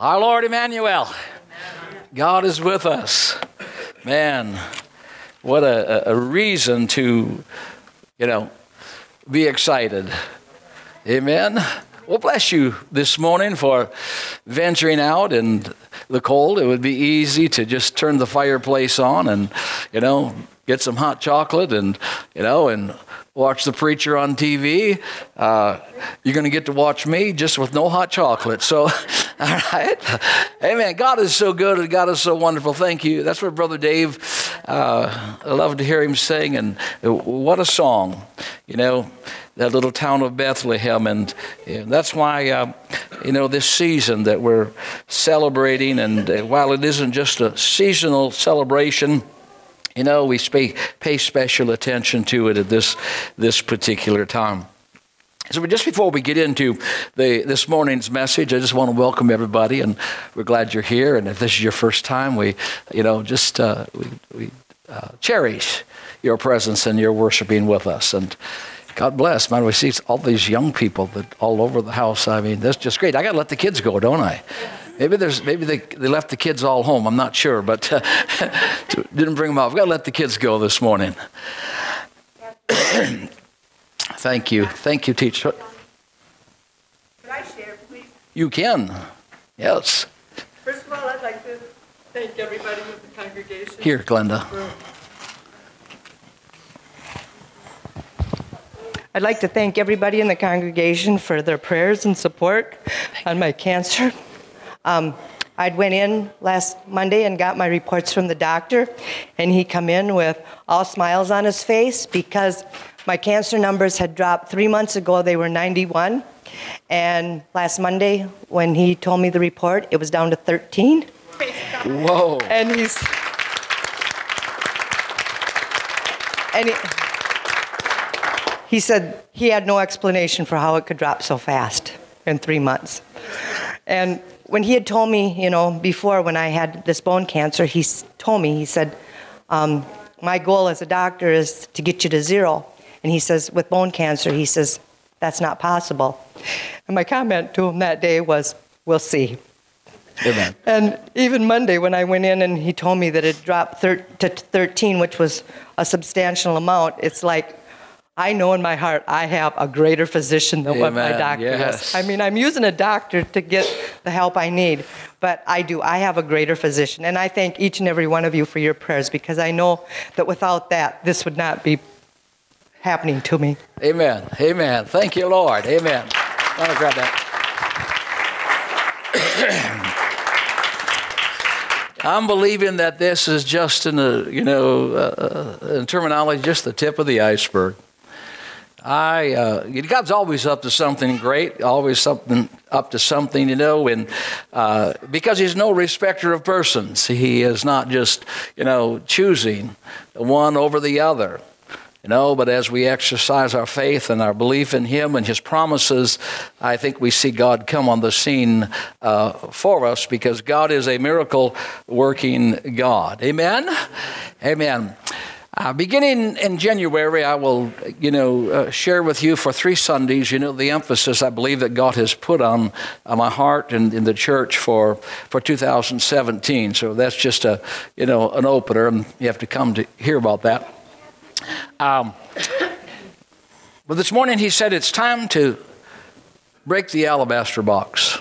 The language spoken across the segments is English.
Our Lord Emmanuel, God is with us. Man, what a, a reason to, you know, be excited. Amen. Well, bless you this morning for venturing out in the cold. It would be easy to just turn the fireplace on and, you know, get some hot chocolate and, you know, and watch the preacher on TV. Uh, you're going to get to watch me just with no hot chocolate. So, all right. Amen. God is so good and God is so wonderful. Thank you. That's what Brother Dave, uh, I love to hear him sing. And what a song, you know, that little town of Bethlehem. And, and that's why, uh, you know, this season that we're celebrating, and uh, while it isn't just a seasonal celebration, you know, we pay special attention to it at this, this particular time. So, just before we get into the, this morning's message, I just want to welcome everybody, and we're glad you're here. And if this is your first time, we, you know, just uh, we, we uh, cherish your presence and your worshiping with us. And God bless, man. We see all these young people that all over the house. I mean, that's just great. I got to let the kids go, don't I? Maybe there's maybe they, they left the kids all home. I'm not sure, but uh, didn't bring them out. I've got to let the kids go this morning. Thank you. Thank you, teacher. Can I share, please? You can. Yes. First of all, I'd like to thank everybody in the congregation. Here, Glenda. I'd like to thank everybody in the congregation for their prayers and support on my cancer. Um, I'd went in last Monday and got my reports from the doctor, and he come in with all smiles on his face because my cancer numbers had dropped three months ago. They were 91, and last Monday when he told me the report, it was down to 13. Whoa! And he's and he, he said he had no explanation for how it could drop so fast in three months, and when he had told me, you know, before when I had this bone cancer, he told me, he said, um, my goal as a doctor is to get you to zero. And he says, with bone cancer, he says, that's not possible. And my comment to him that day was, we'll see. Amen. And even Monday, when I went in and he told me that it dropped thir- to 13, which was a substantial amount, it's like, I know in my heart I have a greater physician than Amen. what my doctor yes. is. I mean, I'm using a doctor to get the help I need, but I do. I have a greater physician. And I thank each and every one of you for your prayers because I know that without that, this would not be happening to me. Amen. Amen. Thank you, Lord. Amen. I want to grab that. I'm believing that this is just in a, you know, uh, in terminology, just the tip of the iceberg. I uh, God's always up to something great, always something up to something, you know, and uh, because He's no respecter of persons, He is not just you know choosing one over the other. You know, but as we exercise our faith and our belief in Him and His promises, I think we see God come on the scene uh, for us because God is a miracle working God. Amen? Amen. Uh, beginning in January, I will, you know, uh, share with you for three Sundays, you know, the emphasis I believe that God has put on, on my heart and in the church for, for 2017. So that's just a, you know, an opener, and you have to come to hear about that. Um, but this morning he said it's time to break the alabaster box.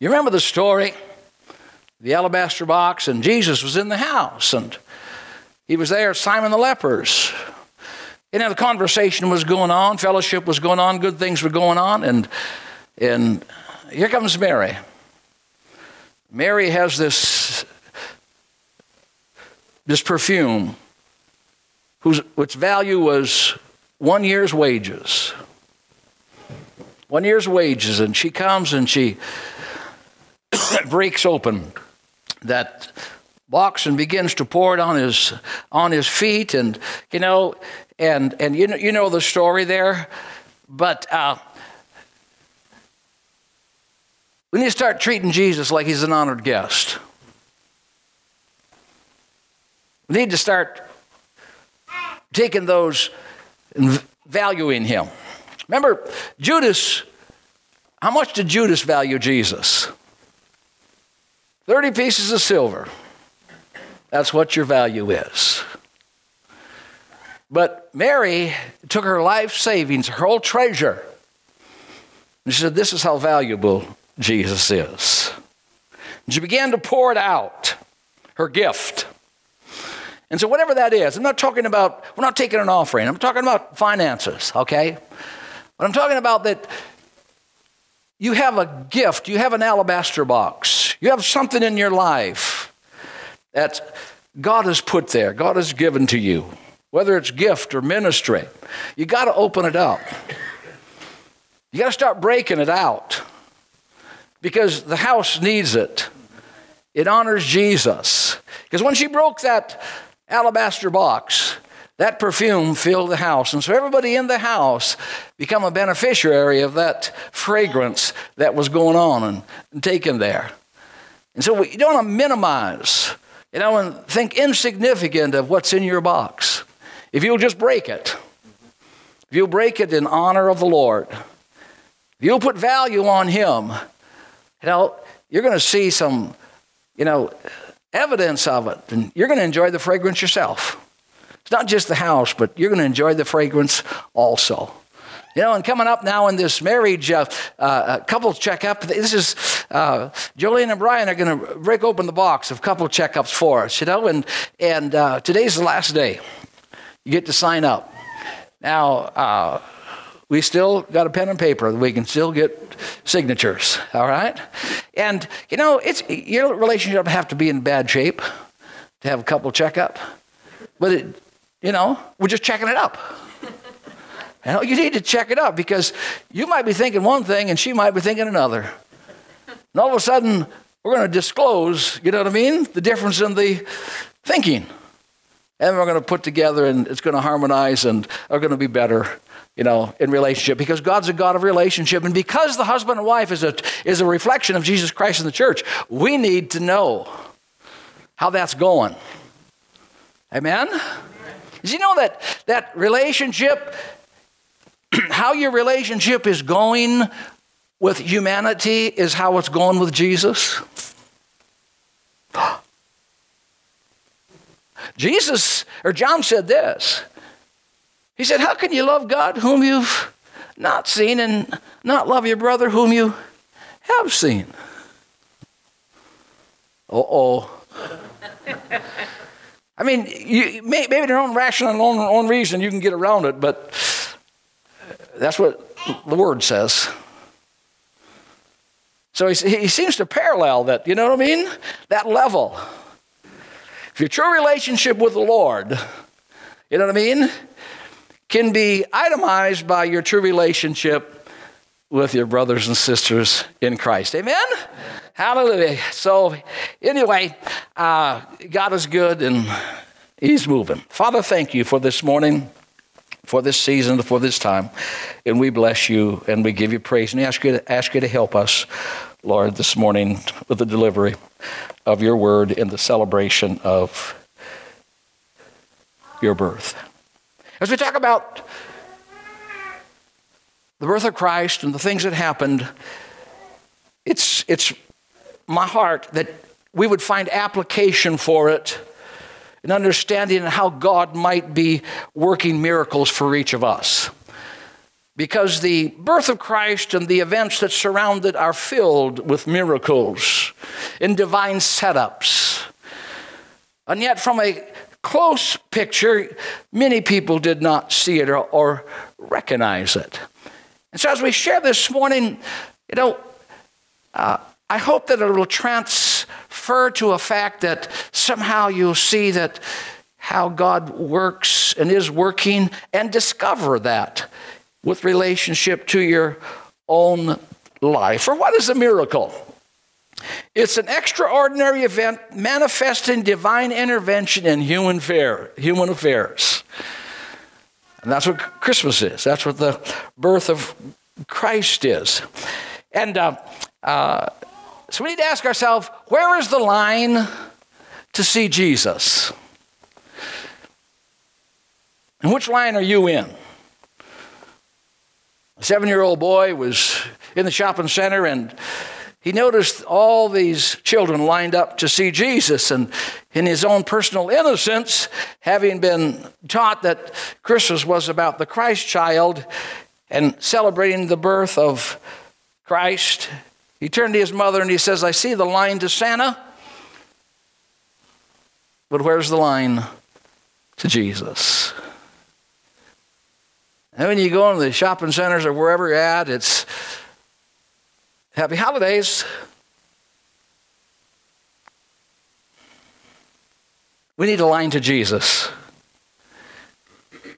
You remember the story? The alabaster box, and Jesus was in the house, and he was there, Simon the lepers. And the conversation was going on, fellowship was going on, good things were going on, and, and here comes Mary. Mary has this, this perfume whose which value was one year's wages. One year's wages, and she comes and she breaks open that box and begins to pour it on his on his feet, and you know, and and you know you know the story there, but. Uh, we need to start treating Jesus like he's an honored guest. We need to start taking those and valuing him. Remember, Judas, how much did Judas value Jesus? 30 pieces of silver. That's what your value is. But Mary took her life savings, her whole treasure, and she said, This is how valuable Jesus is. And she began to pour it out, her gift. And so, whatever that is, I'm not talking about, we're not taking an offering, I'm talking about finances, okay? But I'm talking about that you have a gift, you have an alabaster box, you have something in your life that God has put there, God has given to you, whether it's gift or ministry. You got to open it up. You got to start breaking it out because the house needs it. It honors Jesus. Because when she broke that alabaster box, that perfume filled the house. And so everybody in the house become a beneficiary of that fragrance that was going on and, and taken there. And so we don't want to minimize, you know, and think insignificant of what's in your box. If you'll just break it, if you'll break it in honor of the Lord, if you'll put value on Him, you know, you're going to see some, you know, evidence of it, and you're going to enjoy the fragrance yourself. It's not just the house, but you're going to enjoy the fragrance also. You know, and coming up now in this marriage uh, uh, couple checkup, this is uh, Jolene and Brian are going to break open the box of couple checkups for us, you know, and, and uh, today's the last day. You get to sign up. Now, uh, we still got a pen and paper. We can still get signatures, all right? And, you know, it's your relationship have to be in bad shape to have a couple checkup. But, it, you know, we're just checking it up. You know, you need to check it up because you might be thinking one thing and she might be thinking another. And all of a sudden, we're going to disclose, you know what I mean? The difference in the thinking. And we're going to put together and it's going to harmonize and are going to be better you know, in relationship because God's a God of relationship. And because the husband and wife is a, is a reflection of Jesus Christ in the church, we need to know how that's going. Amen? Did you know that that relationship, how your relationship is going with humanity is how it's going with Jesus? Jesus, or John said this he said, How can you love God whom you've not seen and not love your brother whom you have seen? Uh oh. I mean, you, maybe their own rational, own, own reason you can get around it, but that's what the word says. So he, he seems to parallel that, you know what I mean? That level. If your true relationship with the Lord, you know what I mean? can be itemized by your true relationship with your brothers and sisters in Christ. Amen? Hallelujah. So, anyway, uh, God is good and He's moving. Father, thank you for this morning, for this season, for this time. And we bless you and we give you praise and ask you to, ask you to help us, Lord, this morning with the delivery of your word in the celebration of your birth. As we talk about the birth of Christ and the things that happened, it's, it's my heart that we would find application for it and understanding how God might be working miracles for each of us. Because the birth of Christ and the events that surround it are filled with miracles and divine setups. And yet, from a close picture, many people did not see it or, or recognize it. And so, as we share this morning, you know, uh, I hope that it will transfer to a fact that somehow you'll see that how God works and is working and discover that with relationship to your own life. Or what is a miracle? It's an extraordinary event manifesting divine intervention in human, fair, human affairs. And that's what Christmas is. That's what the birth of Christ is. And uh, uh, so we need to ask ourselves where is the line to see Jesus? And which line are you in? Seven year old boy was in the shopping center and he noticed all these children lined up to see Jesus, and in his own personal innocence, having been taught that Christmas was about the Christ child and celebrating the birth of Christ, he turned to his mother and he says, I see the line to Santa, but where's the line to Jesus? And when you go into the shopping centers or wherever you're at, it's Happy holidays. We need to line to Jesus.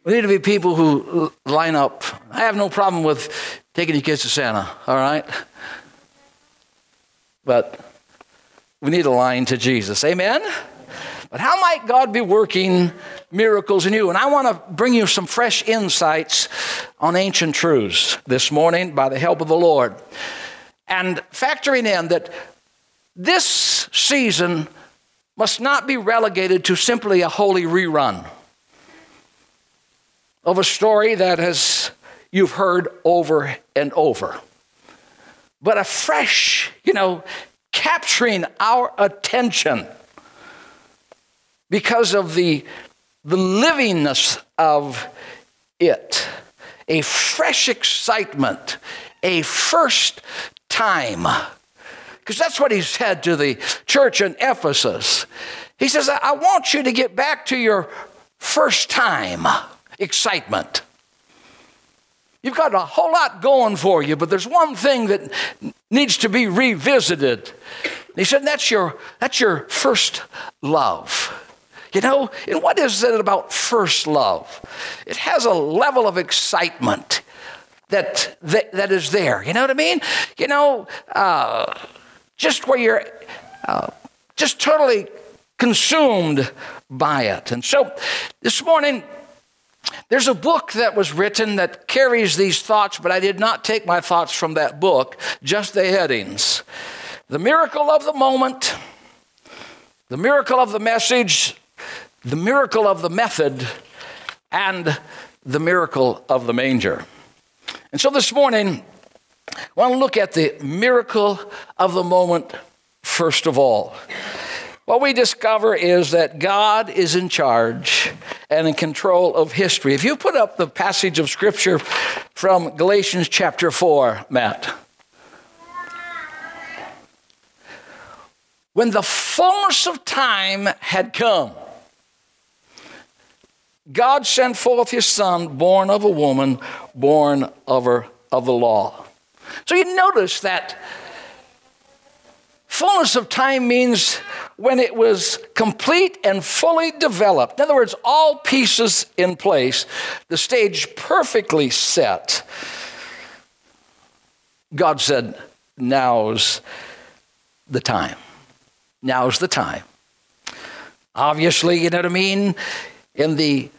We need to be people who line up. I have no problem with taking your kids to Santa, all right? But we need to line to Jesus. Amen? But how might God be working miracles in you? And I want to bring you some fresh insights on ancient truths this morning by the help of the Lord and factoring in that this season must not be relegated to simply a holy rerun of a story that has you've heard over and over but a fresh you know capturing our attention because of the the livingness of it a fresh excitement a first time. Because that's what he said to the church in Ephesus. He says, I want you to get back to your first time excitement. You've got a whole lot going for you, but there's one thing that needs to be revisited. He said, that's your, that's your first love. You know, and what is it about first love? It has a level of excitement that, that, that is there. You know what I mean? You know, uh, just where you're uh, just totally consumed by it. And so this morning, there's a book that was written that carries these thoughts, but I did not take my thoughts from that book, just the headings. The miracle of the moment, the miracle of the message, the miracle of the method, and the miracle of the manger. And so this morning, I want to look at the miracle of the moment first of all. What we discover is that God is in charge and in control of history. If you put up the passage of Scripture from Galatians chapter 4, Matt. When the fullness of time had come, God sent forth his son, born of a woman, born of, her, of the law. So you notice that fullness of time means when it was complete and fully developed. In other words, all pieces in place, the stage perfectly set. God said, Now's the time. Now's the time. Obviously, you know what I mean? In the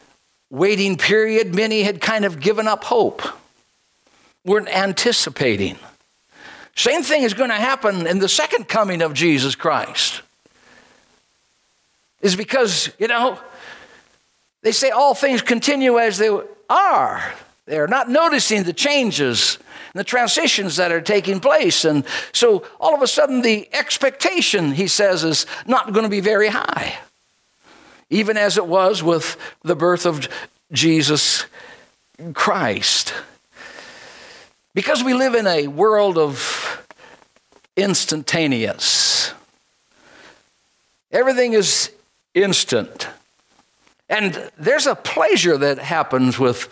waiting period, many had kind of given up hope, weren't anticipating. Same thing is going to happen in the second coming of Jesus Christ. Is because, you know, they say all things continue as they are. They're not noticing the changes and the transitions that are taking place. And so all of a sudden, the expectation, he says, is not going to be very high even as it was with the birth of Jesus Christ. Because we live in a world of instantaneous, everything is instant. And there's a pleasure that happens with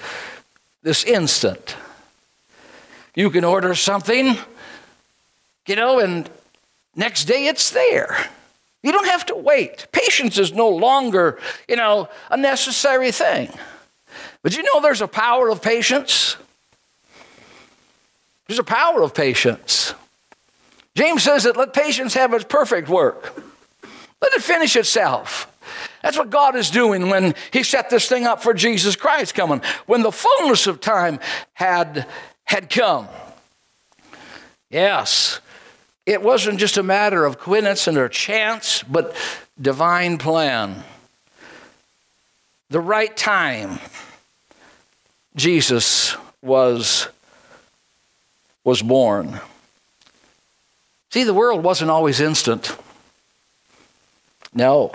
this instant. You can order something, you know, and next day it's there. You don't have to wait. Patience is no longer, you know, a necessary thing. But you know there's a power of patience? There's a power of patience. James says that let patience have its perfect work. Let it finish itself. That's what God is doing when He set this thing up for Jesus Christ coming. When the fullness of time had, had come. Yes, it wasn't just a matter of coincidence or chance, but divine plan. The right time, Jesus was, was born. See, the world wasn't always instant. No.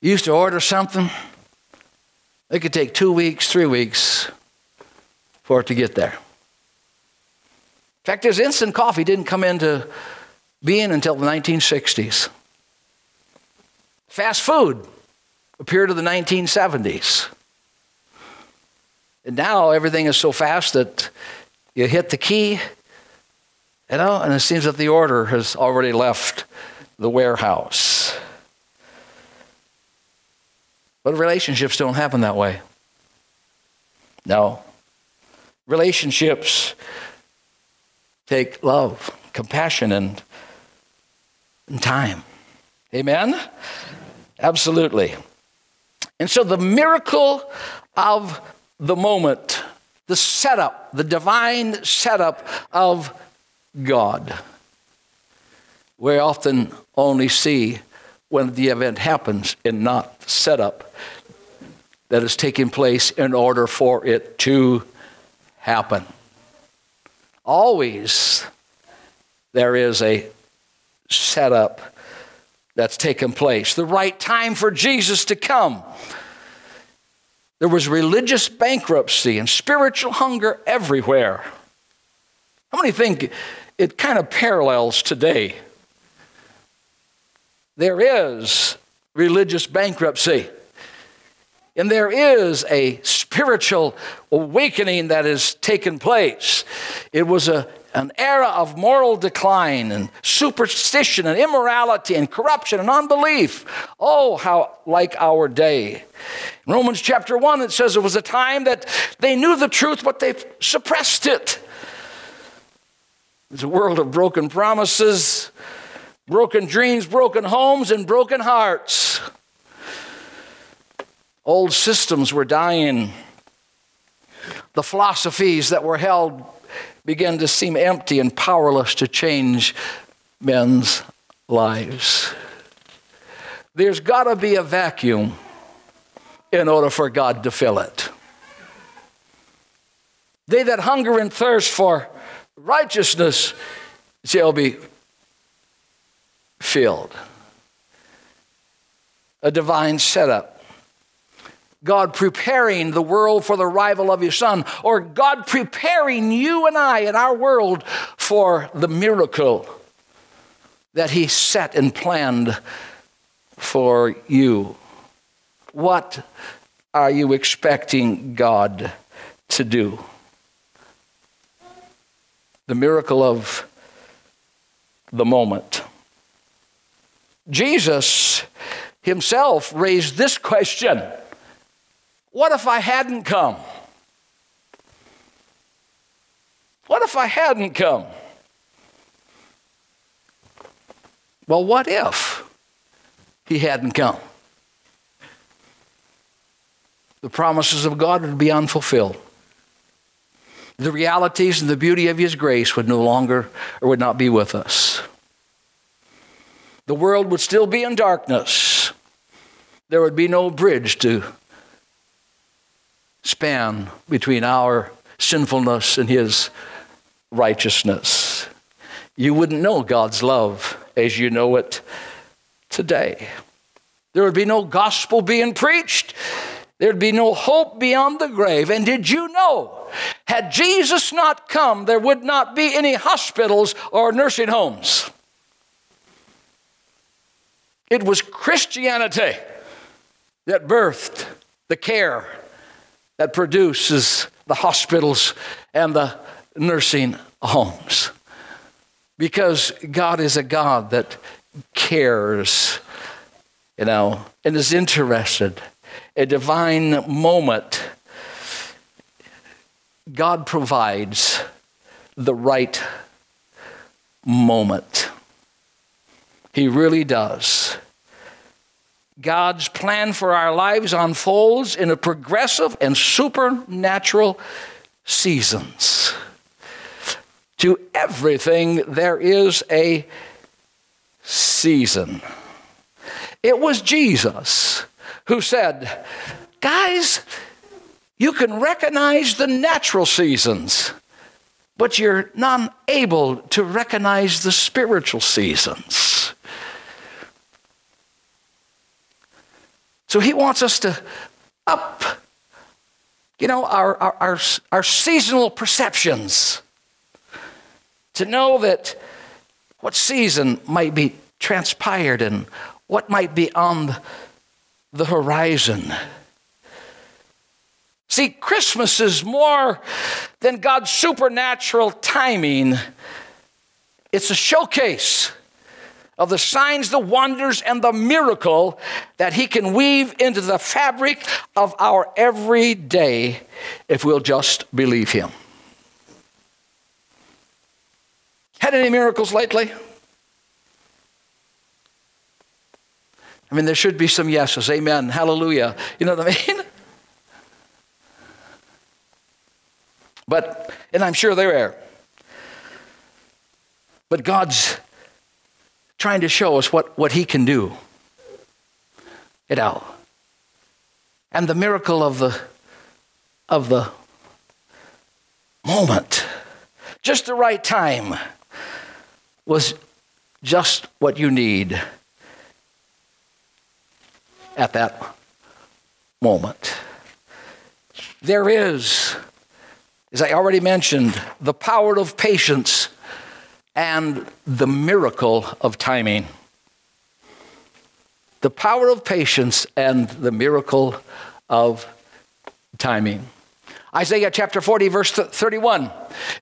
You used to order something, it could take two weeks, three weeks for it to get there. In fact, this instant coffee didn't come into being until the 1960s. Fast food appeared in the 1970s. And now everything is so fast that you hit the key, you know, and it seems that the order has already left the warehouse. But relationships don't happen that way. No. Relationships take love, compassion, and, and time. Amen? Absolutely. And so the miracle of the moment, the setup, the divine setup of God, we often only see when the event happens and not the setup that is taking place in order for it to happen. Always there is a setup that's taken place, the right time for Jesus to come. There was religious bankruptcy and spiritual hunger everywhere. How many think it kind of parallels today? There is religious bankruptcy. And there is a spiritual awakening that has taken place. It was a, an era of moral decline and superstition and immorality and corruption and unbelief. Oh, how like our day. In Romans chapter 1, it says it was a time that they knew the truth, but they suppressed it. It's a world of broken promises, broken dreams, broken homes, and broken hearts. Old systems were dying. The philosophies that were held began to seem empty and powerless to change men's lives. There's got to be a vacuum in order for God to fill it. They that hunger and thirst for righteousness shall be filled. A divine setup. God preparing the world for the arrival of His Son, or God preparing you and I in our world for the miracle that He set and planned for you. What are you expecting God to do? The miracle of the moment. Jesus himself raised this question What if I hadn't come? What if I hadn't come? Well, what if he hadn't come? The promises of God would be unfulfilled. The realities and the beauty of his grace would no longer or would not be with us the world would still be in darkness. There would be no bridge to span between our sinfulness and His righteousness. You wouldn't know God's love as you know it today. There would be no gospel being preached. There'd be no hope beyond the grave. And did you know, had Jesus not come, there would not be any hospitals or nursing homes? It was Christianity that birthed the care that produces the hospitals and the nursing homes. Because God is a God that cares, you know, and is interested. A divine moment. God provides the right moment. He really does. God's plan for our lives unfolds in a progressive and supernatural seasons. To everything, there is a season. It was Jesus who said, Guys, you can recognize the natural seasons, but you're not able to recognize the spiritual seasons. So he wants us to up, you know, our, our, our, our seasonal perceptions to know that what season might be transpired and what might be on the horizon. See, Christmas is more than God's supernatural timing, it's a showcase of the signs, the wonders, and the miracle that He can weave into the fabric of our everyday if we'll just believe Him. Had any miracles lately? I mean, there should be some yeses. Amen. Hallelujah. You know what I mean? But, and I'm sure there are. But God's trying to show us what, what He can do. You know. And the miracle of the of the moment, just the right time, was just what you need at that moment. There is as I already mentioned, the power of patience and the miracle of timing. The power of patience and the miracle of timing. Isaiah chapter 40, verse 31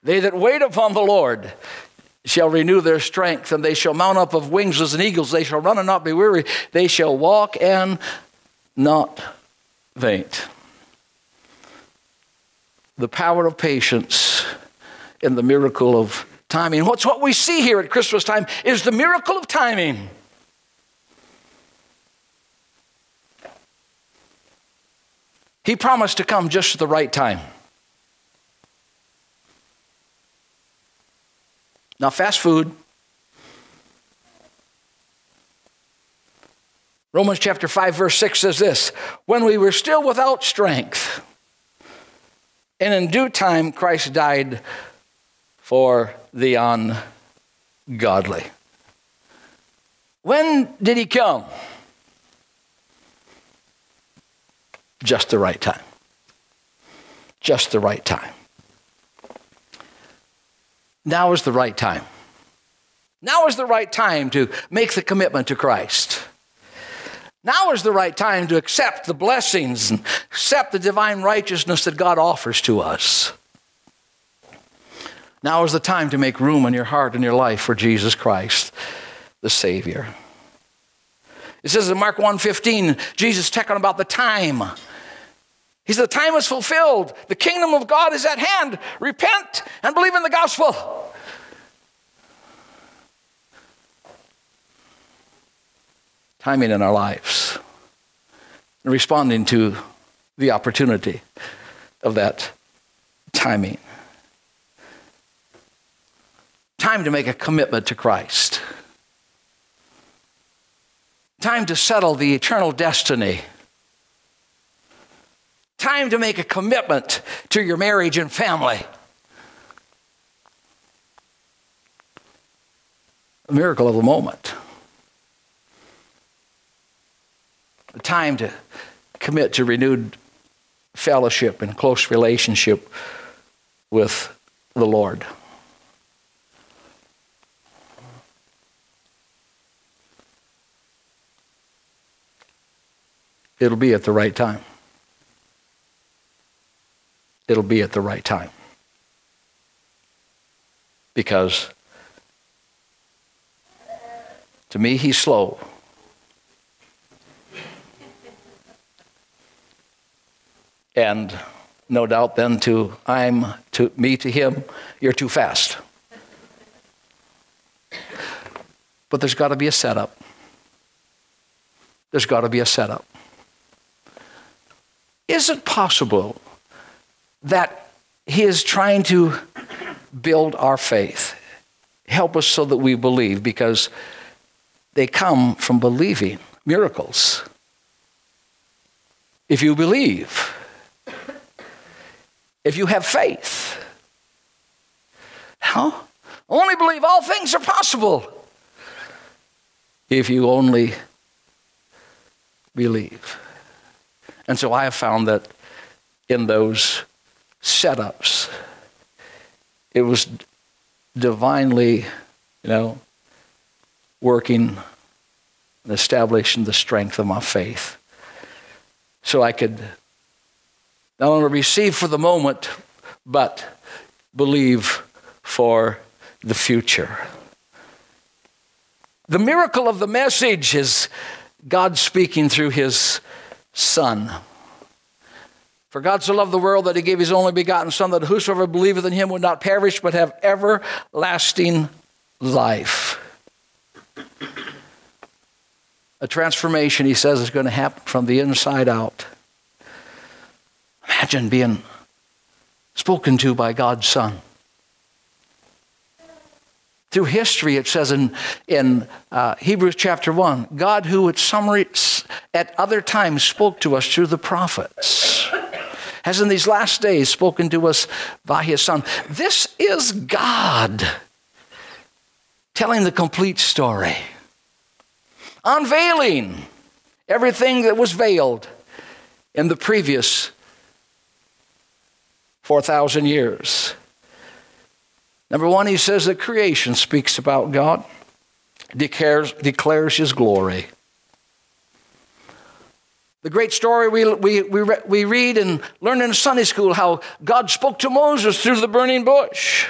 They that wait upon the Lord shall renew their strength, and they shall mount up of wings as an eagles. They shall run and not be weary. They shall walk and not faint the power of patience and the miracle of timing. What's what we see here at Christmas time is the miracle of timing. He promised to come just at the right time. Now, fast food. Romans chapter 5, verse 6 says this When we were still without strength, and in due time, Christ died for the ungodly. When did he come? Just the right time. Just the right time. Now is the right time. Now is the right time to make the commitment to Christ. Now is the right time to accept the blessings and accept the divine righteousness that God offers to us. Now is the time to make room in your heart and your life for Jesus Christ, the Savior. It says in Mark 1:15, Jesus talking about the time. He said, The time is fulfilled. The kingdom of God is at hand. Repent and believe in the gospel. timing in our lives responding to the opportunity of that timing. Time to make a commitment to Christ. Time to settle the eternal destiny. Time to make a commitment to your marriage and family. A miracle of the moment. a time to commit to renewed fellowship and close relationship with the Lord. It'll be at the right time. It'll be at the right time. Because to me, he's slow. And no doubt then to I'm to me to him, you're too fast. But there's got to be a setup. There's got to be a setup. Is it possible that he is trying to build our faith? Help us so that we believe because they come from believing miracles. If you believe, if you have faith, How? Only believe all things are possible if you only believe. And so I have found that in those setups, it was divinely, you know, working and establishing the strength of my faith. So I could not only receive for the moment, but believe for the future. The miracle of the message is God speaking through his Son. For God so loved the world that he gave his only begotten Son, that whosoever believeth in him would not perish, but have everlasting life. A transformation, he says, is going to happen from the inside out. Imagine being spoken to by God's Son. Through history, it says in, in uh, Hebrews chapter 1 God, who at, summary, at other times spoke to us through the prophets, has in these last days spoken to us by his Son. This is God telling the complete story, unveiling everything that was veiled in the previous 4,000 years. Number one, he says that creation speaks about God, declares, declares his glory. The great story we, we, we, we read and learn in Sunday school how God spoke to Moses through the burning bush.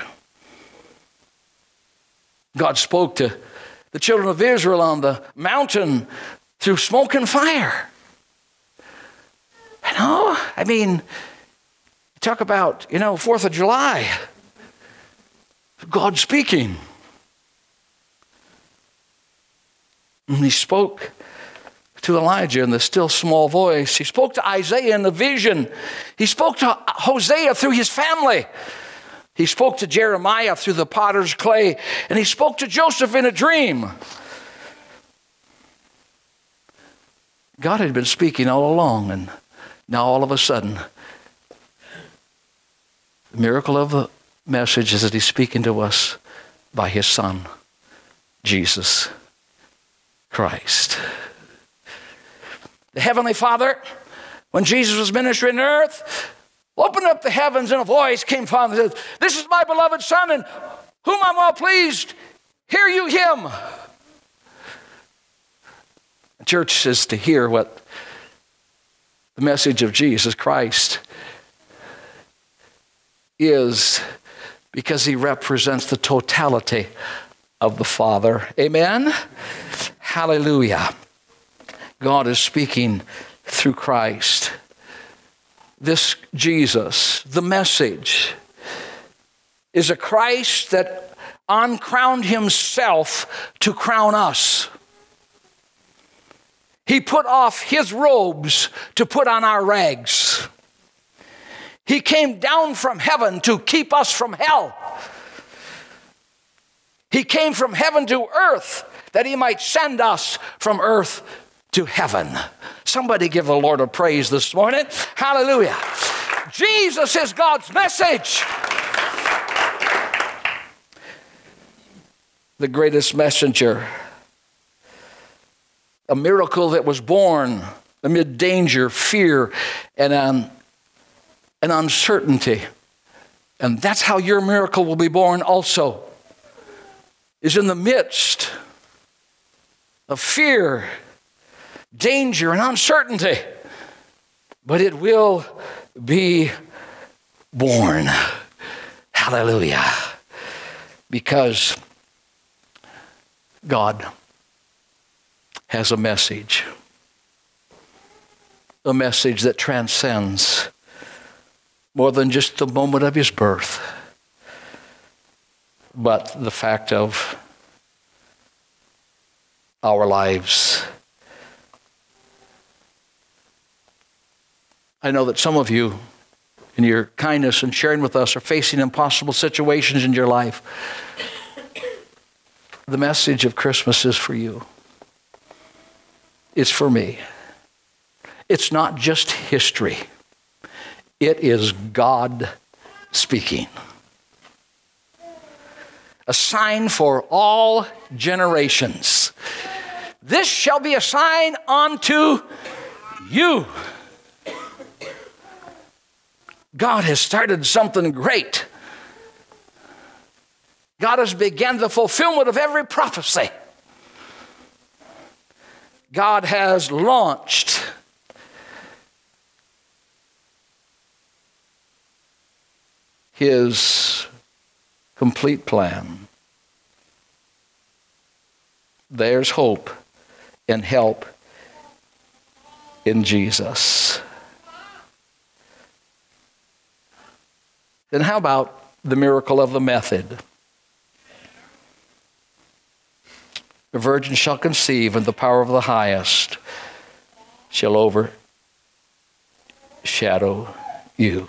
God spoke to the children of Israel on the mountain through smoke and fire. You oh, know, I mean, talk about, you know, Fourth of July. God speaking. And he spoke to Elijah in the still small voice. He spoke to Isaiah in the vision. He spoke to Hosea through his family. He spoke to Jeremiah through the potter's clay. And he spoke to Joseph in a dream. God had been speaking all along, and now all of a sudden, the miracle of the message is that he's speaking to us by his son, Jesus Christ. The Heavenly Father, when Jesus was ministering on earth, opened up the heavens and a voice came from and said, This is my beloved Son, in whom I'm well pleased. Hear you him. The church is to hear what the message of Jesus Christ is because he represents the totality of the Father. Amen? Hallelujah. God is speaking through Christ. This Jesus, the message, is a Christ that uncrowned himself to crown us. He put off his robes to put on our rags. He came down from heaven to keep us from hell. He came from heaven to earth that he might send us from earth to heaven. Somebody give the Lord a praise this morning. Hallelujah. Jesus is God's message. The greatest messenger. A miracle that was born amid danger, fear, and um, and uncertainty. And that's how your miracle will be born also, is in the midst of fear, danger, and uncertainty. But it will be born. Hallelujah. Because God has a message, a message that transcends more than just the moment of his birth, but the fact of our lives. I know that some of you, in your kindness and sharing with us, are facing impossible situations in your life. The message of Christmas is for you. It's for me. It's not just history. It is God speaking. a sign for all generations. This shall be a sign unto you. God has started something great. God has begun the fulfillment of every prophecy. God has launched his complete plan. There's hope and help in Jesus. Then, how about the miracle of the method? The virgin shall conceive, and the power of the highest shall overshadow you.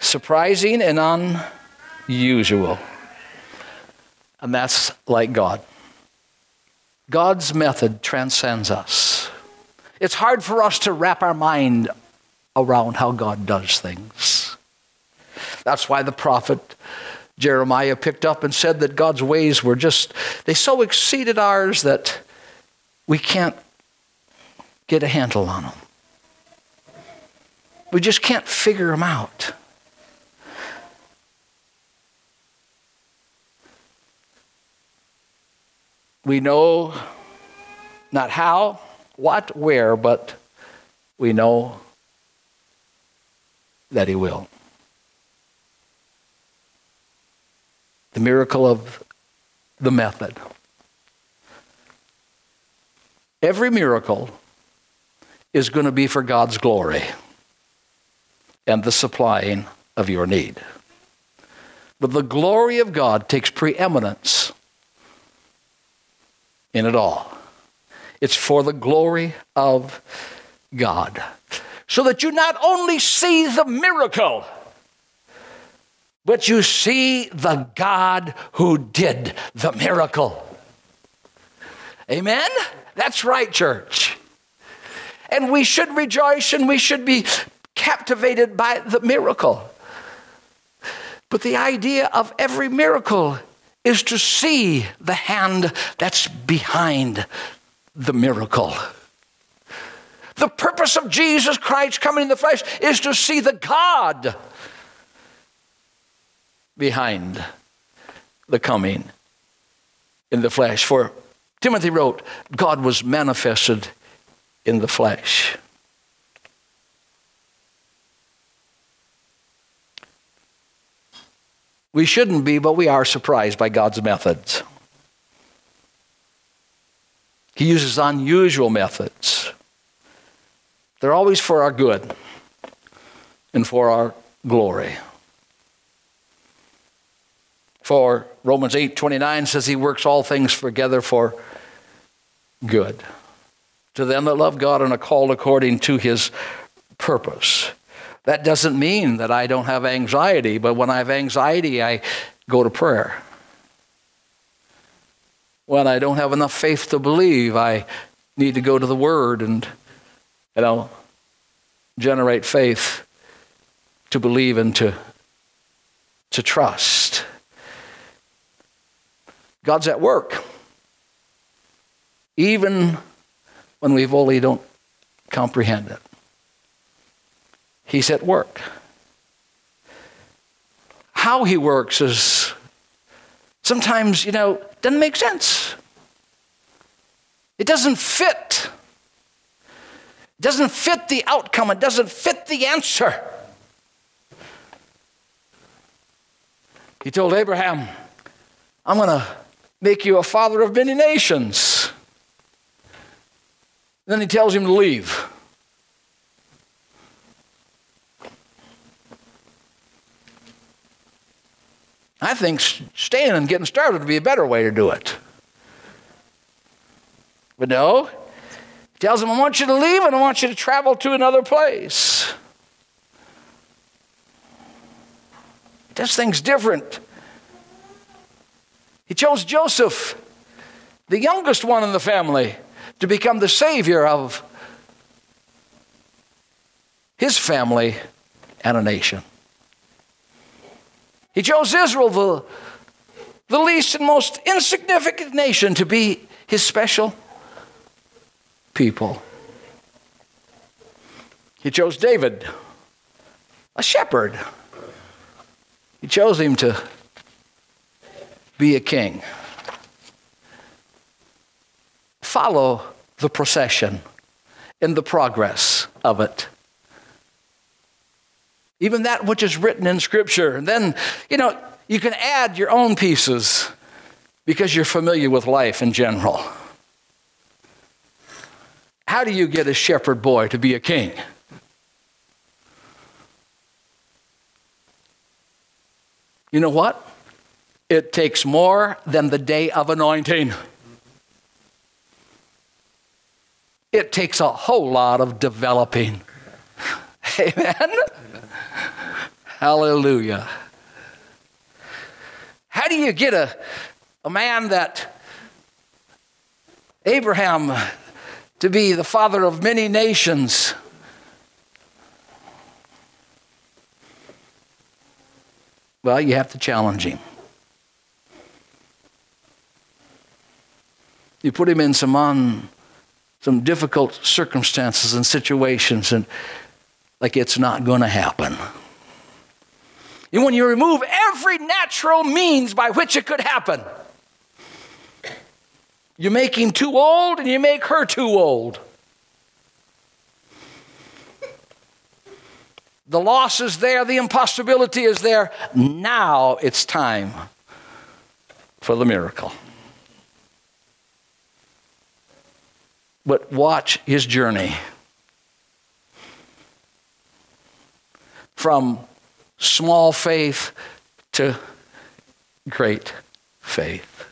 Surprising and unusual. And that's like God. God's method transcends us. It's hard for us to wrap our mind around how God does things. That's why the prophet Jeremiah picked up and said that God's ways were just, they so exceeded ours that we can't get a handle on them. We just can't figure them out. We know not how, what, where, but we know that He will. the miracle of the method. Every miracle is going to be for God's glory and the supplying of your need. But the glory of God takes preeminence in it all. It's for the glory of God. So that you not only see the miracle, but you see the God who did the miracle. Amen? That's right, church. And we should rejoice and we should be captivated by the miracle. But the idea of every miracle is to see the hand that's behind the miracle. The purpose of Jesus Christ coming in the flesh is to see the God behind the coming in the flesh. For Timothy wrote, God was manifested in the flesh. We shouldn't be, but we are surprised by God's methods. He uses unusual methods. They're always for our good and for our glory. For Romans 8 29 says he works all things together for good. To them that love God and are called according to his purpose. That doesn't mean that I don't have anxiety, but when I have anxiety, I go to prayer. When I don't have enough faith to believe, I need to go to the Word and, you know, generate faith to believe and to, to trust. God's at work. Even when we fully don't comprehend it. He's at work. How he works is sometimes, you know, doesn't make sense. It doesn't fit. It doesn't fit the outcome. It doesn't fit the answer. He told Abraham, I'm going to make you a father of many nations. Then he tells him to leave. I think staying and getting started would be a better way to do it. But no, he tells him, I want you to leave and I want you to travel to another place. Does things different. He chose Joseph, the youngest one in the family, to become the savior of his family and a nation. He chose Israel, the the least and most insignificant nation to be his special people. He chose David, a shepherd. He chose him to be a king. Follow the procession in the progress of it. Even that which is written in Scripture. And then, you know, you can add your own pieces because you're familiar with life in general. How do you get a shepherd boy to be a king? You know what? It takes more than the day of anointing. It takes a whole lot of developing. Amen? Hallelujah. How do you get a, a man that Abraham to be the father of many nations? Well, you have to challenge him. You put him in some on some difficult circumstances and situations, and like it's not going to happen. And when you remove every natural means by which it could happen, you make him too old and you make her too old. The loss is there, the impossibility is there. Now it's time for the miracle. But watch his journey from small faith to great faith.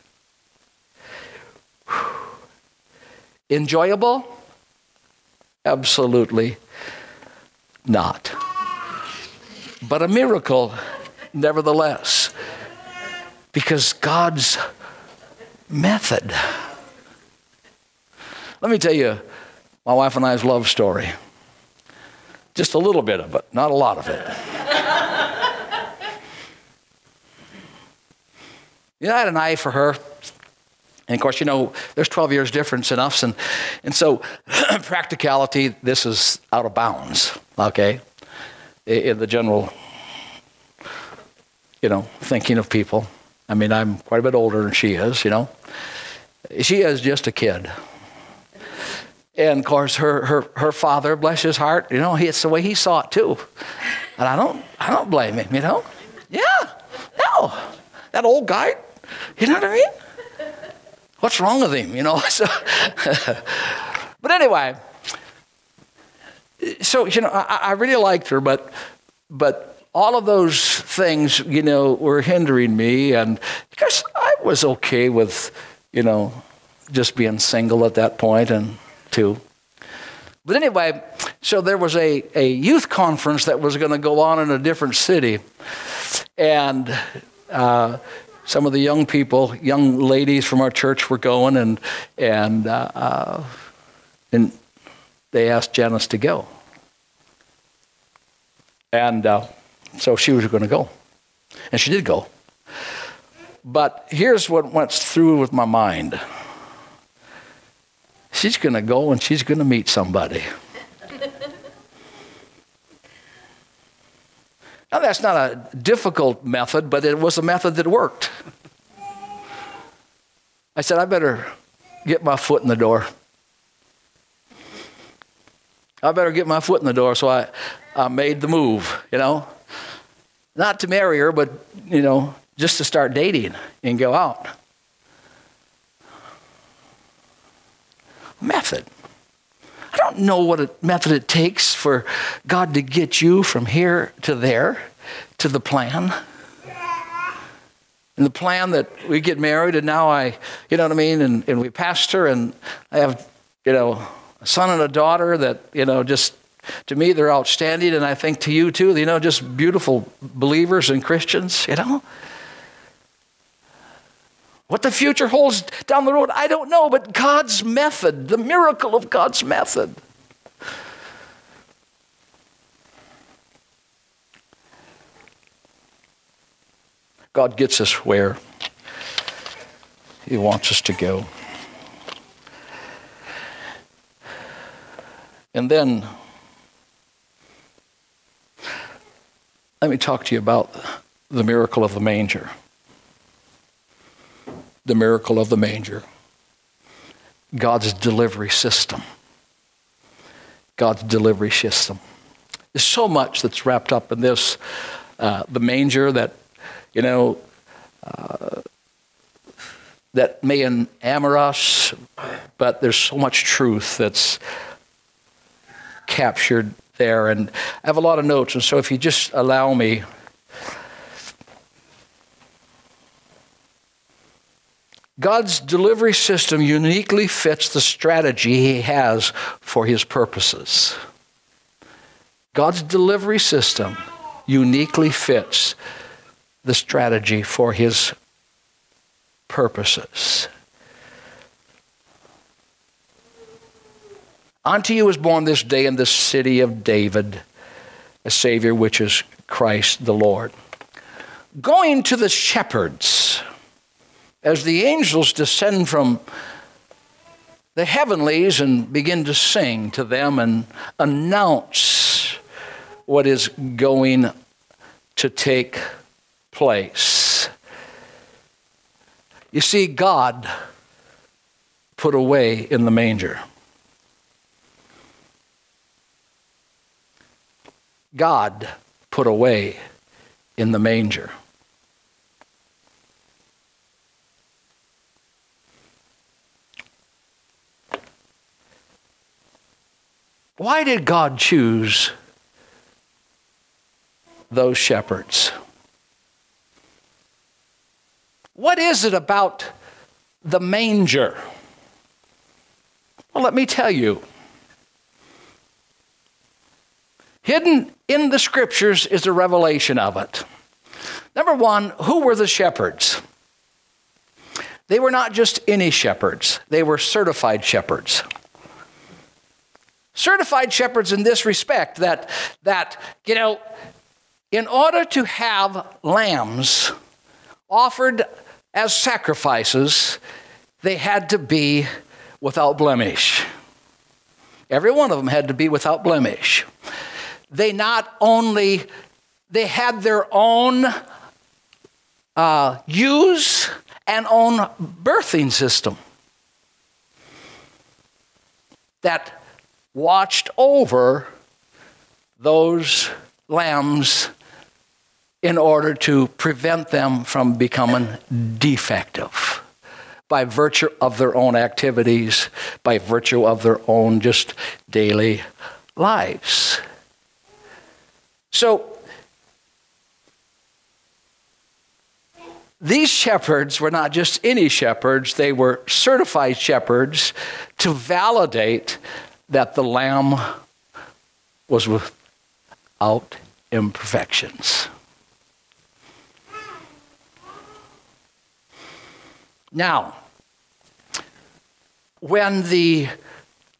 Enjoyable? Absolutely not. But a miracle, nevertheless, because God's method. Let me tell you my wife and I's love story. Just a little bit of it, not a lot of it. You know, I had an eye for her. And of course, you know, there's 12 years difference in us. And, and so, practicality, this is out of bounds, okay? In the general, you know, thinking of people. I mean, I'm quite a bit older than she is, you know. She is just a kid. And of course, her, her, her father, bless his heart, you know, it's the way he saw it too. And I don't, I don't blame him, you know. Yeah, no, that old guy, you know what I mean? What's wrong with him, you know? So, but anyway, so you know, I, I really liked her, but but all of those things, you know, were hindering me, and because I was okay with, you know, just being single at that point, and too. But anyway, so there was a, a youth conference that was going to go on in a different city. And uh, some of the young people, young ladies from our church were going, and, and, uh, uh, and they asked Janice to go. And uh, so she was going to go. And she did go. But here's what went through with my mind she's going to go and she's going to meet somebody. Now, that's not a difficult method, but it was a method that worked. I said, I better get my foot in the door. I better get my foot in the door. So I, I made the move, you know. Not to marry her, but, you know, just to start dating and go out. method. I don't know what a method it takes for God to get you from here to there to the plan. And the plan that we get married, and now I, you know what I mean, and, and we pastor, and I have, you know, a son and a daughter that, you know, just to me they're outstanding, and I think to you too, you know, just beautiful believers and Christians, you know. What the future holds down the road, I don't know, but God's method, the miracle of God's method. God gets us where He wants us to go. And then, let me talk to you about the miracle of the manger. The miracle of the manger. God's delivery system. God's delivery system. There's so much that's wrapped up in this. Uh, the manger that, you know, uh, that may enamor us, but there's so much truth that's captured there. And I have a lot of notes, and so if you just allow me. God's delivery system uniquely fits the strategy he has for his purposes. God's delivery system uniquely fits the strategy for his purposes. Unto you is born this day in the city of David a Savior, which is Christ the Lord. Going to the shepherds, as the angels descend from the heavenlies and begin to sing to them and announce what is going to take place. You see, God put away in the manger. God put away in the manger. Why did God choose those shepherds? What is it about the manger? Well, let me tell you. Hidden in the scriptures is a revelation of it. Number one, who were the shepherds? They were not just any shepherds, they were certified shepherds. Certified shepherds in this respect that, that you know, in order to have lambs offered as sacrifices, they had to be without blemish. Every one of them had to be without blemish they not only they had their own uh, use and own birthing system that watched over those lambs in order to prevent them from becoming defective by virtue of their own activities, by virtue of their own just daily lives. So, these shepherds were not just any shepherds, they were certified shepherds to validate that the lamb was without imperfections. Now, when the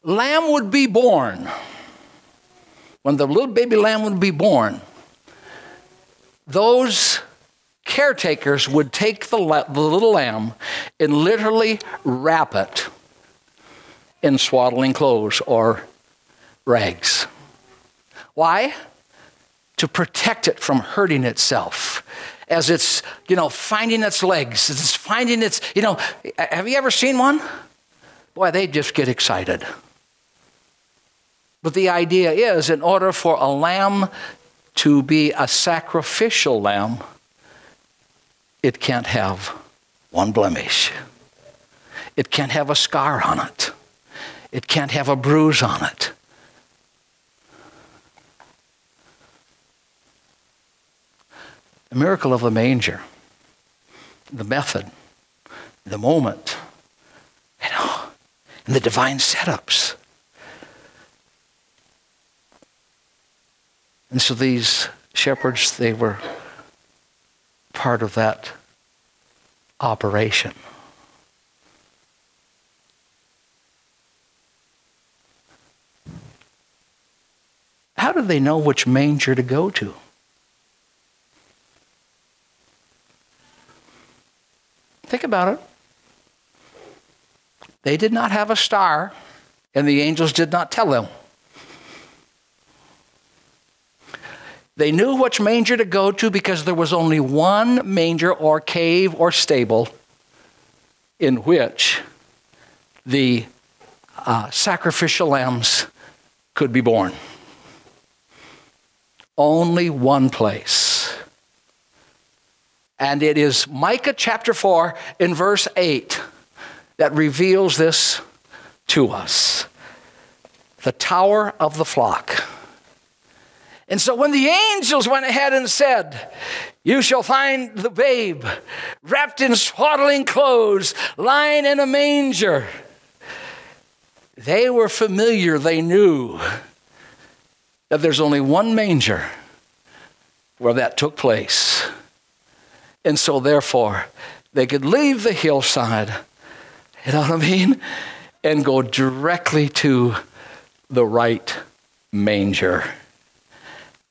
lamb would be born, when the little baby lamb would be born, those caretakers would take the, the little lamb and literally wrap it in swaddling clothes or rags. Why? To protect it from hurting itself. As it's, you know, finding its legs, as it's finding its, you know, have you ever seen one? Boy, they just get excited. But the idea is in order for a lamb to be a sacrificial lamb, it can't have one blemish. It can't have a scar on it. It can't have a bruise on it. The miracle of the manger, the method, the moment, you know, and the divine setups. And so these shepherds, they were part of that operation. How do they know which manger to go to? Think about it. They did not have a star, and the angels did not tell them. They knew which manger to go to because there was only one manger or cave or stable in which the uh, sacrificial lambs could be born. Only one place. And it is Micah chapter 4 in verse 8 that reveals this to us the tower of the flock. And so when the angels went ahead and said, You shall find the babe wrapped in swaddling clothes, lying in a manger, they were familiar, they knew that there's only one manger where that took place. And so, therefore, they could leave the hillside you know what I mean? And go directly to the right manger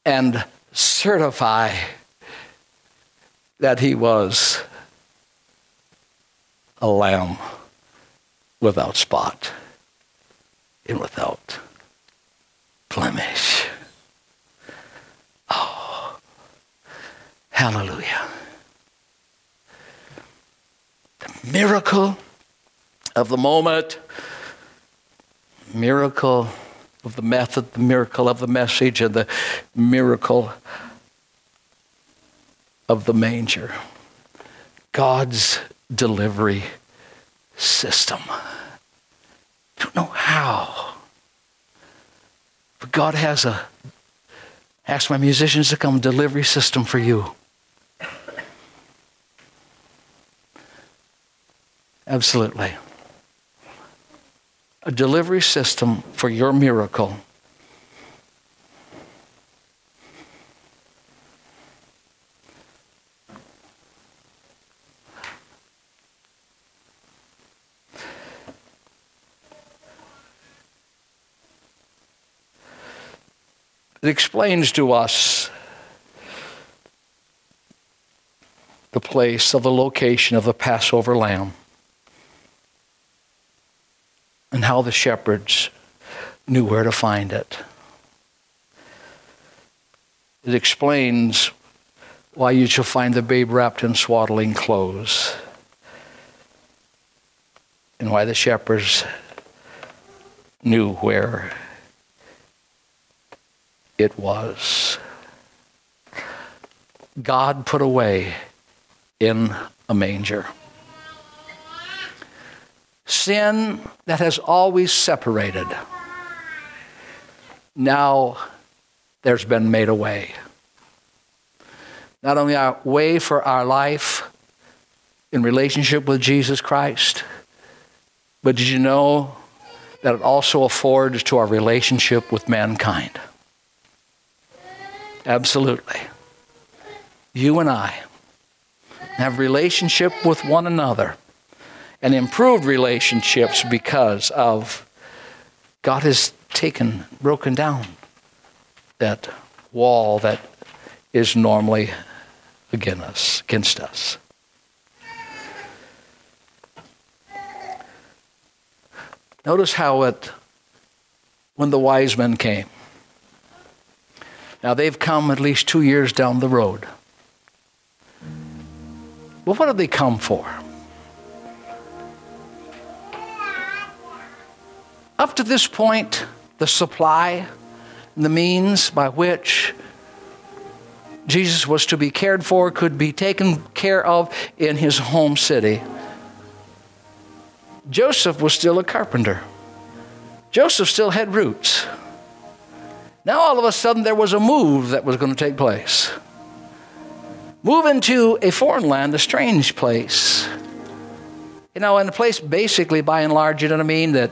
and certify that he was a lamb without spot and without blemish. Oh, hallelujah. The miracle of the moment, miracle of the method, the miracle of the message, and the miracle of the manger. God's delivery system. Don't know how. But God has a ask my musicians to come delivery system for you. Absolutely a delivery system for your miracle. It explains to us the place of the location of the Passover lamb. And how the shepherds knew where to find it. It explains why you shall find the babe wrapped in swaddling clothes and why the shepherds knew where it was. God put away in a manger sin that has always separated, now there's been made a way. Not only a way for our life in relationship with Jesus Christ, but did you know that it also affords to our relationship with mankind? Absolutely. You and I have relationship with one another and improved relationships because of God has taken, broken down that wall that is normally against us, against us. Notice how it, when the wise men came, now they've come at least two years down the road. Well, what did they come for? Up to this point, the supply, the means by which Jesus was to be cared for could be taken care of in his home city. Joseph was still a carpenter. Joseph still had roots. Now, all of a sudden, there was a move that was going to take place. Move into a foreign land, a strange place. You know, and a place basically, by and large, you know what I mean, that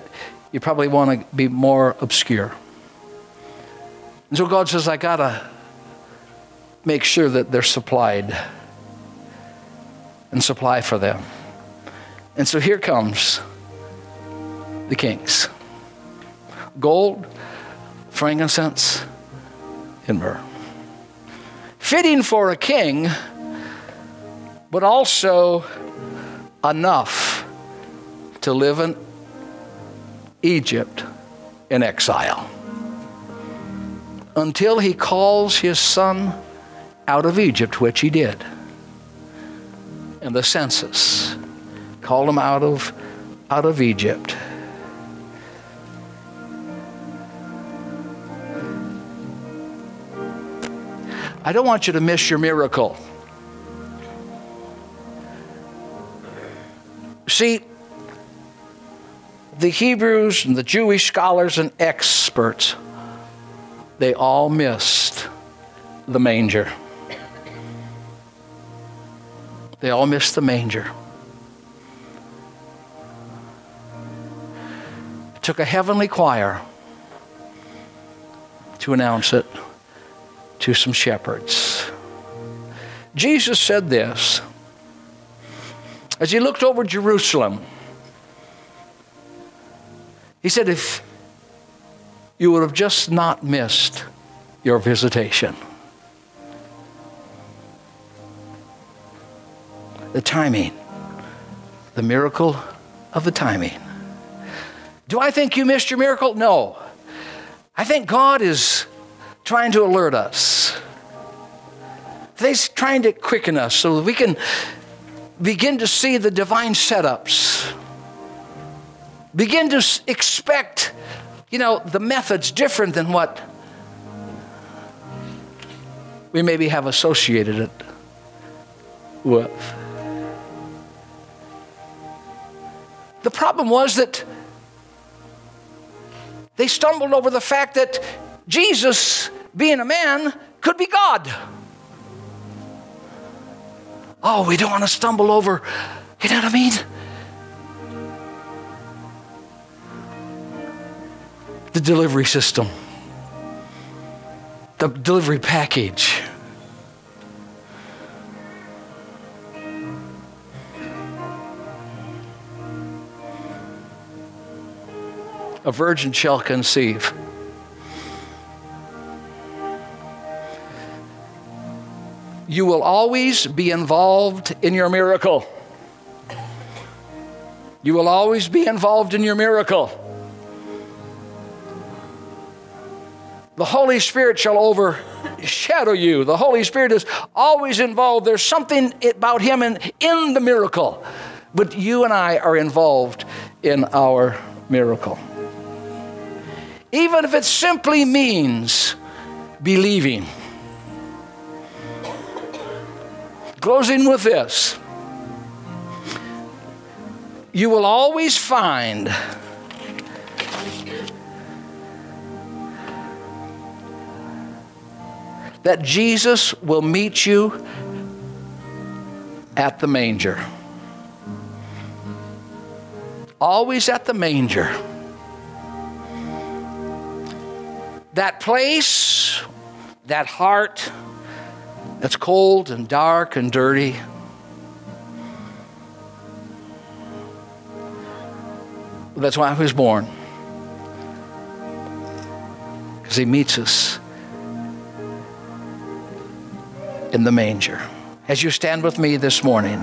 you probably want to be more obscure. And so God says, I got to make sure that they're supplied and supply for them. And so here comes the kings gold, frankincense, and myrrh. Fitting for a king, but also enough to live in Egypt in exile until he calls his son out of Egypt, which he did. And the census called him out of, out of Egypt. I don't want you to miss your miracle. See, the Hebrews and the Jewish scholars and experts, they all missed the manger. They all missed the manger. It took a heavenly choir to announce it to some shepherds. Jesus said this as he looked over Jerusalem. He said, If you would have just not missed your visitation, the timing, the miracle of the timing. Do I think you missed your miracle? No. I think God is trying to alert us. He's trying to quicken us so that we can begin to see the divine setups. Begin to expect, you know, the methods different than what we maybe have associated it with. The problem was that they stumbled over the fact that Jesus, being a man, could be God. Oh, we don't want to stumble over, you know what I mean? The delivery system, the delivery package. A virgin shall conceive. you will always be involved in your miracle. You will always be involved in your miracle. The Holy Spirit shall overshadow you. The Holy Spirit is always involved. There's something about Him in, in the miracle. But you and I are involved in our miracle. Even if it simply means believing. Closing with this you will always find that Jesus will meet you at the manger. Always at the manger. That place, that heart, that's cold and dark and dirty. That's why I was born. Because he meets us in the manger. As you stand with me this morning,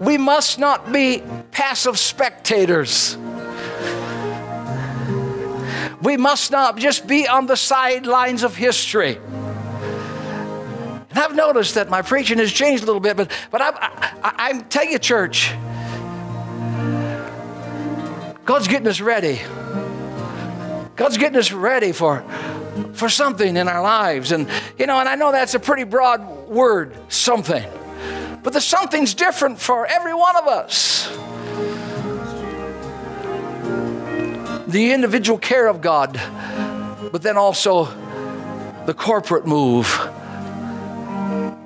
we must not be passive spectators. We must not just be on the sidelines of history. And I've noticed that my preaching has changed a little bit, but, but I, I, I tell you, church, God's getting us ready. God's getting us ready for, for something in our lives. And, you know, and I know that's a pretty broad word, something. But the something's different for every one of us. the individual care of God, but then also the corporate move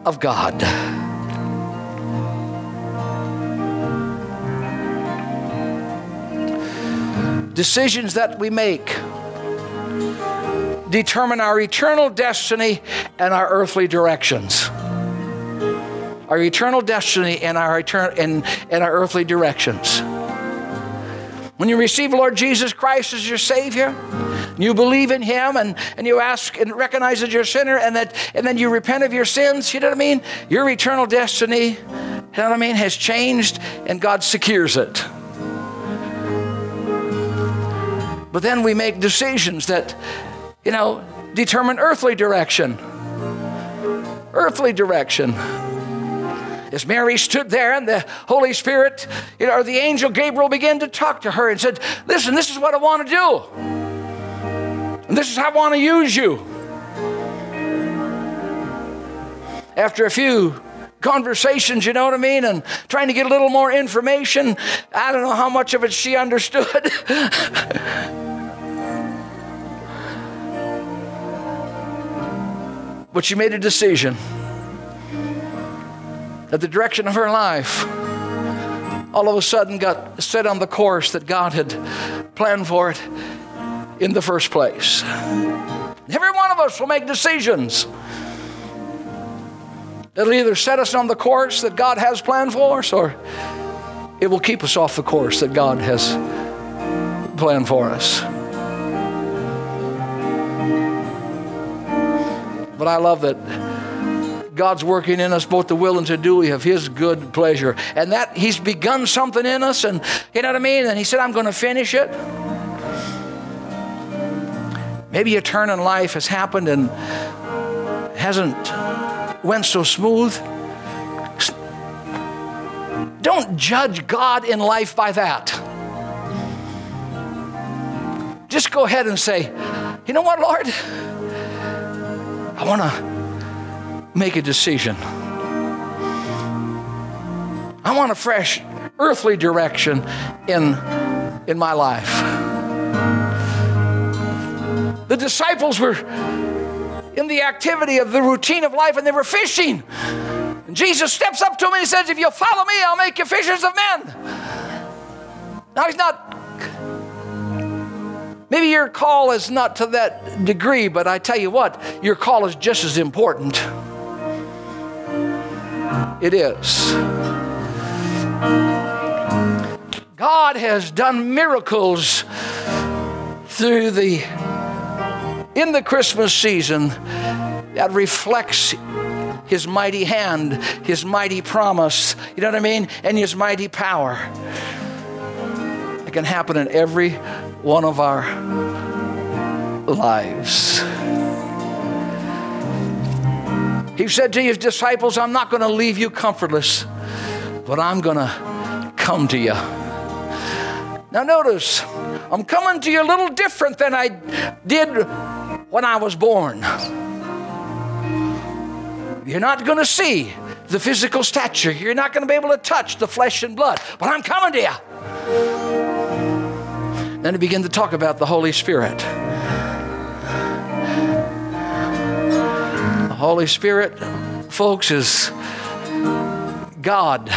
of God. Decisions that we make determine our eternal destiny and our earthly directions. Our eternal destiny and our, etern- and, and our earthly directions. When you receive Lord Jesus Christ as your Savior, you believe in Him and, and you ask and recognize that you're a sinner and that and then you repent of your sins, you know what I mean? Your eternal destiny you know what I mean, has changed and God secures it. But then we make decisions that, you know, determine earthly direction. Earthly direction. As Mary stood there and the Holy Spirit, you know, or the angel Gabriel began to talk to her and said, Listen, this is what I want to do. And this is how I want to use you. After a few conversations, you know what I mean, and trying to get a little more information, I don't know how much of it she understood. but she made a decision that the direction of her life all of a sudden got set on the course that God had planned for it in the first place. Every one of us will make decisions that'll either set us on the course that God has planned for us or it will keep us off the course that God has planned for us. But I love that God's working in us both the will and to do of His good pleasure. And that He's begun something in us, and you know what I mean? And He said, I'm going to finish it. Maybe a turn in life has happened and hasn't went so smooth. Don't judge God in life by that. Just go ahead and say, you know what, Lord? I want to make a decision. I want a fresh earthly direction in, in my life. The disciples were in the activity of the routine of life and they were fishing. And Jesus steps up to him and he says, If you'll follow me, I'll make you fishers of men. Now, he's not Maybe your call is not to that degree, but I tell you what, your call is just as important. It is. God has done miracles through the in the Christmas season that reflects his mighty hand, his mighty promise, you know what I mean? And his mighty power. Can happen in every one of our lives. He said to his disciples, I'm not going to leave you comfortless, but I'm going to come to you. Now, notice, I'm coming to you a little different than I did when I was born. You're not going to see the physical stature, you're not going to be able to touch the flesh and blood, but I'm coming to you. Then he began to talk about the Holy Spirit. The Holy Spirit, folks, is God,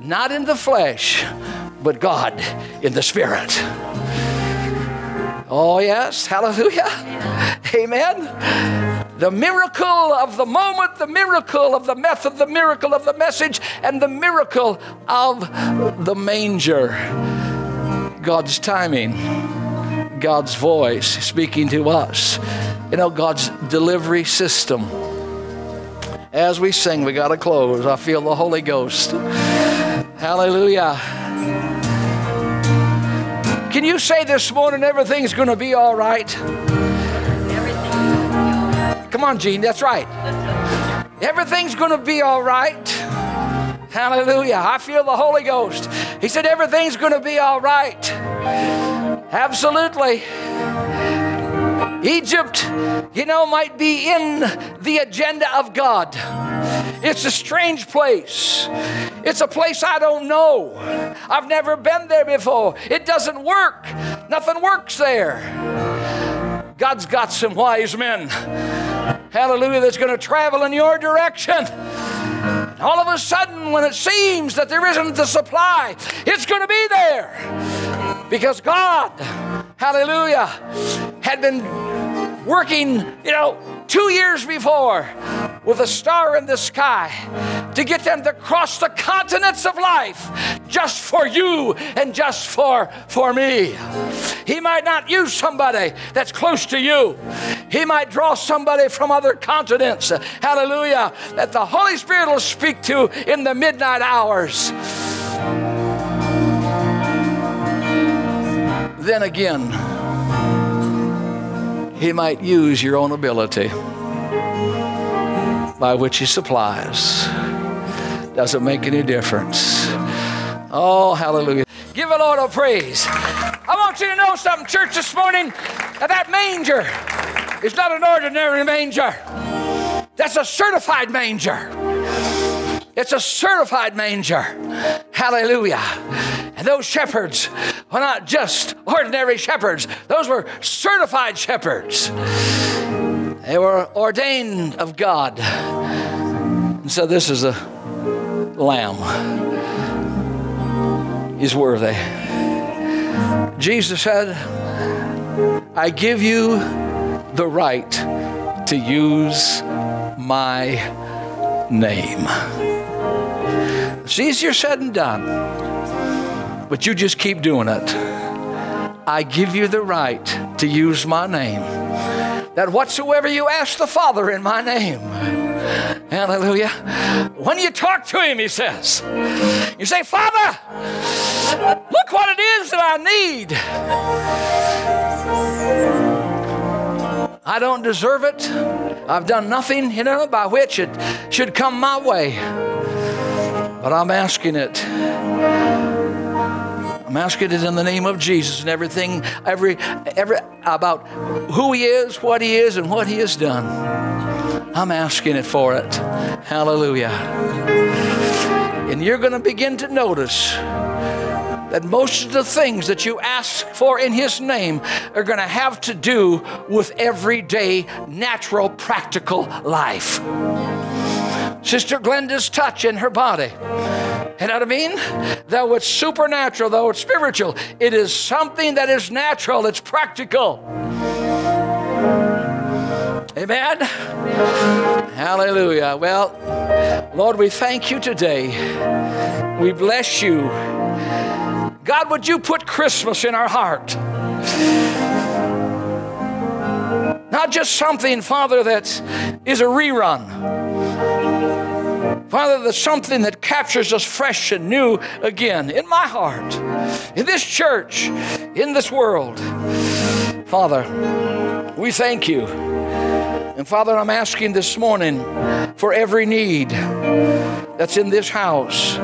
not in the flesh, but God in the Spirit. Oh, yes, hallelujah. Amen. The miracle of the moment, the miracle of the method, the miracle of the message, and the miracle of the manger. God's timing, God's voice speaking to us you know, God's delivery system. As we sing, we got to close. I feel the Holy Ghost. Hallelujah. Can you say this morning everything's going to be all right? Come on, Gene, that's right. Everything's going to be all right. Hallelujah. I feel the Holy Ghost. He said, Everything's going to be all right. Absolutely. Egypt, you know, might be in the agenda of God. It's a strange place. It's a place I don't know. I've never been there before. It doesn't work. Nothing works there. God's got some wise men, hallelujah, that's going to travel in your direction. All of a sudden, when it seems that there isn't the supply, it's going to be there. Because God, hallelujah, had been working, you know, two years before with a star in the sky to get them to cross the continents of life just for you and just for for me he might not use somebody that's close to you He might draw somebody from other continents. Hallelujah. That the Holy Spirit will speak to in the midnight hours. Then again, He might use your own ability by which He supplies. Doesn't make any difference. Oh, hallelujah. Give the Lord a praise. I want you to know something, church, this morning. That, that manger is not an ordinary manger. That's a certified manger. It's a certified manger. Hallelujah. And those shepherds were not just ordinary shepherds, those were certified shepherds. They were ordained of God. And so this is a lamb. is worthy. Jesus said, I give you the right to use my name. It's easier said than done, but you just keep doing it. I give you the right to use my name. That whatsoever you ask the Father in my name, hallelujah. When you talk to Him, He says, you say, Father, look what it is that I need. I don't deserve it. I've done nothing, you know, by which it should come my way. But I'm asking it. I'm asking it in the name of Jesus and everything, every, every about who He is, what He is, and what He has done. I'm asking it for it. Hallelujah. And you're going to begin to notice that most of the things that you ask for in His name are going to have to do with everyday, natural, practical life. Sister Glenda's touch in her body. You know what I mean? Though it's supernatural, though it's spiritual, it is something that is natural, it's practical. Amen? Hallelujah. Well, Lord, we thank you today. We bless you. God, would you put Christmas in our heart? Not just something, Father, that is a rerun. Father, there's something that captures us fresh and new again in my heart, in this church, in this world. Father, we thank you. And Father, I'm asking this morning for every need that's in this house.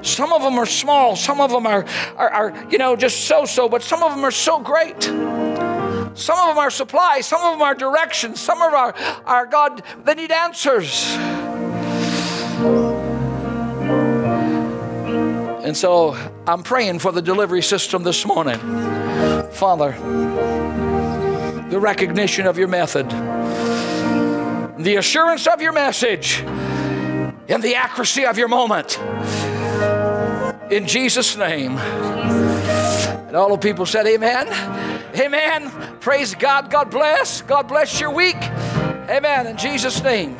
Some of them are small, some of them are, are, are you know, just so so, but some of them are so great. Some of them are supplies, some of them are directions, some of are, are God, they need answers. And so I'm praying for the delivery system this morning. Father, the recognition of your method, the assurance of your message, and the accuracy of your moment. In Jesus' name. And all the people said, Amen. Amen. Praise God. God bless. God bless your week. Amen. In Jesus' name.